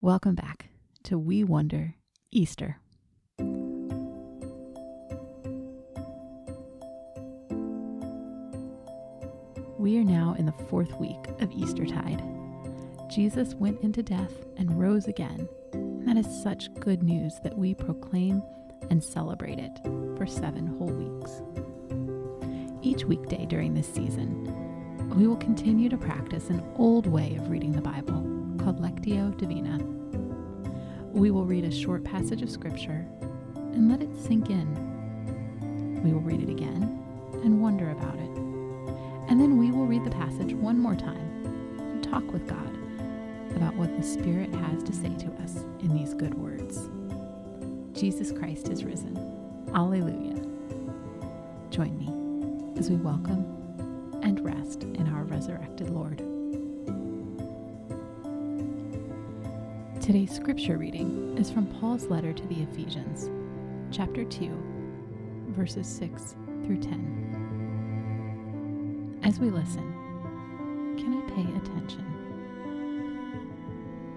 Welcome back to We Wonder Easter. We are now in the fourth week of Eastertide. Jesus went into death and rose again. And that is such good news that we proclaim and celebrate it for seven whole weeks. Each weekday during this season, we will continue to practice an old way of reading the Bible called Lectio Divina. We will read a short passage of Scripture and let it sink in. We will read it again and wonder about it. And then we will read the passage one more time and talk with God about what the Spirit has to say to us in these good words. Jesus Christ is risen. Alleluia. Join me as we welcome and rest in our resurrected Lord. Today's scripture reading is from Paul's letter to the Ephesians, chapter 2, verses 6 through 10. As we listen, can I pay attention?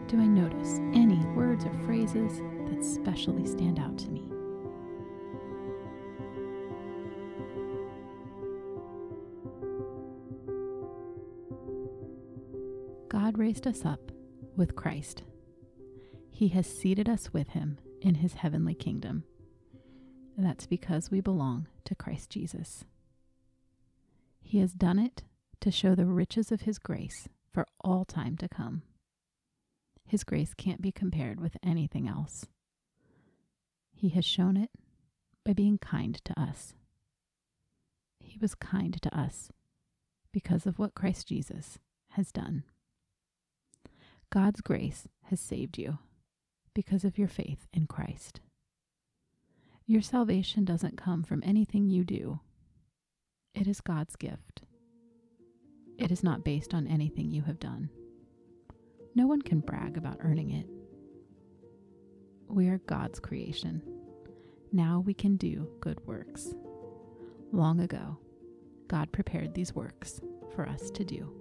Do I notice any words or phrases that specially stand out to me? God raised us up with Christ he has seated us with him in his heavenly kingdom. And that's because we belong to Christ Jesus. He has done it to show the riches of his grace for all time to come. His grace can't be compared with anything else. He has shown it by being kind to us. He was kind to us because of what Christ Jesus has done. God's grace has saved you because of your faith in Christ. Your salvation doesn't come from anything you do, it is God's gift. It is not based on anything you have done. No one can brag about earning it. We are God's creation. Now we can do good works. Long ago, God prepared these works for us to do.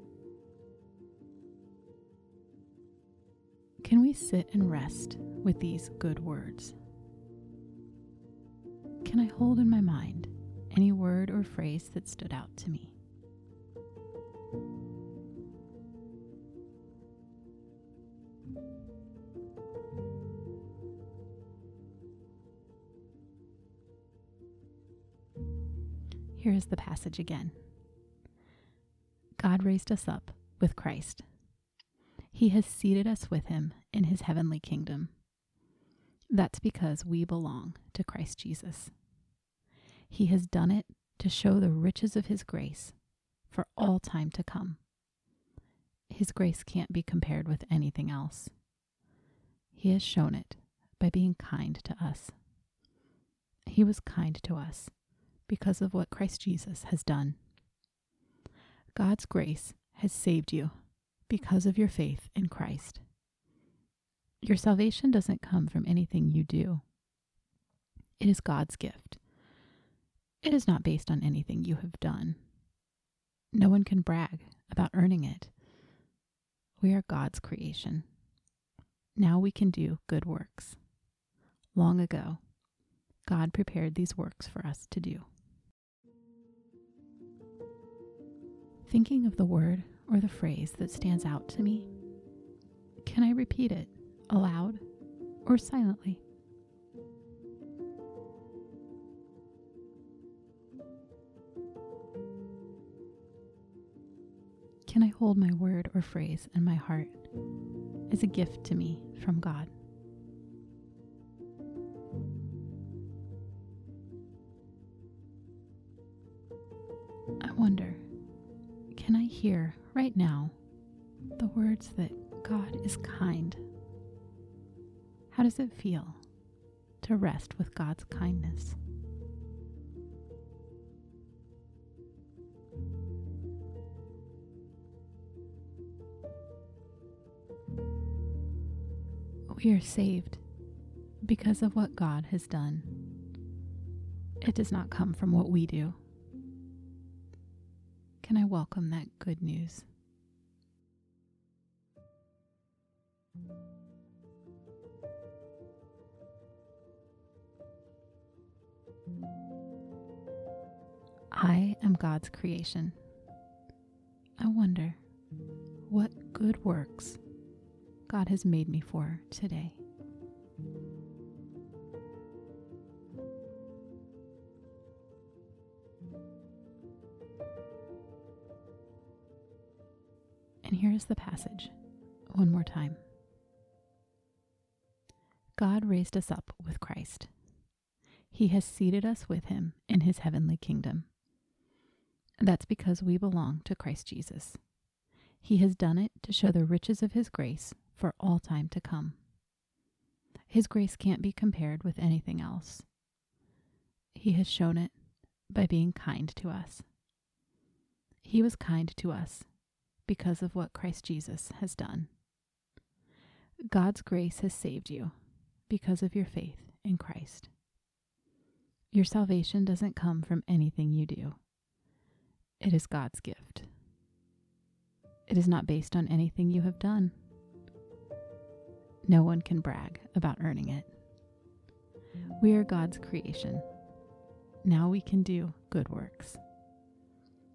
Can we sit and rest with these good words? Can I hold in my mind any word or phrase that stood out to me? Here is the passage again. God raised us up with Christ he has seated us with him in his heavenly kingdom. That's because we belong to Christ Jesus. He has done it to show the riches of his grace for all time to come. His grace can't be compared with anything else. He has shown it by being kind to us. He was kind to us because of what Christ Jesus has done. God's grace has saved you because of your faith in Christ. Your salvation doesn't come from anything you do, it is God's gift. It is not based on anything you have done. No one can brag about earning it. We are God's creation. Now we can do good works. Long ago, God prepared these works for us to do. Thinking of the word or the phrase that stands out to me? Can I repeat it aloud or silently? Can I hold my word or phrase in my heart as a gift to me from God? I wonder, can I hear right now the words that God is kind? How does it feel to rest with God's kindness? We are saved because of what God has done. It does not come from what we do. Can I welcome that good news? I am God's creation. I wonder what good works God has made me for today. And here is the passage one more time. God raised us up with Christ. He has seated us with him in his heavenly kingdom. That's because we belong to Christ Jesus. He has done it to show the riches of his grace for all time to come. His grace can't be compared with anything else. He has shown it by being kind to us. He was kind to us because of what Christ Jesus has done. God's grace has saved you because of your faith in Christ. Your salvation doesn't come from anything you do, it is God's gift. It is not based on anything you have done. No one can brag about earning it. We are God's creation. Now we can do good works.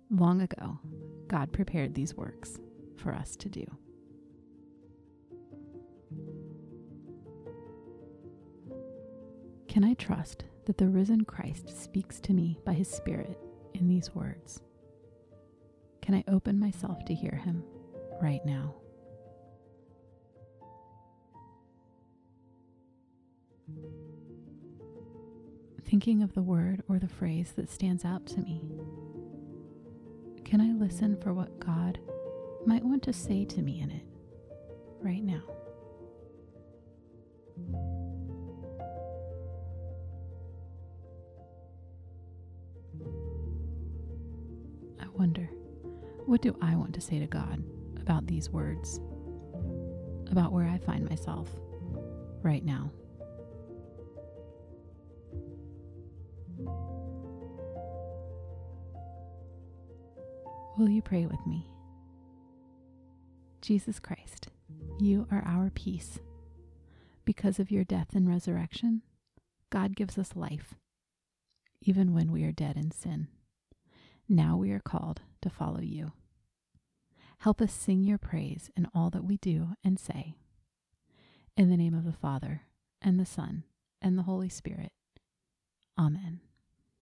Long ago, God prepared these works for us to do. Can I trust that the risen Christ speaks to me by his Spirit in these words? Can I open myself to hear him right now? Thinking of the word or the phrase that stands out to me. Can I listen for what God might want to say to me in it right now? I wonder what do I want to say to God about these words, about where I find myself right now? Will you pray with me? Jesus Christ, you are our peace. Because of your death and resurrection, God gives us life, even when we are dead in sin. Now we are called to follow you. Help us sing your praise in all that we do and say. In the name of the Father, and the Son, and the Holy Spirit. Amen.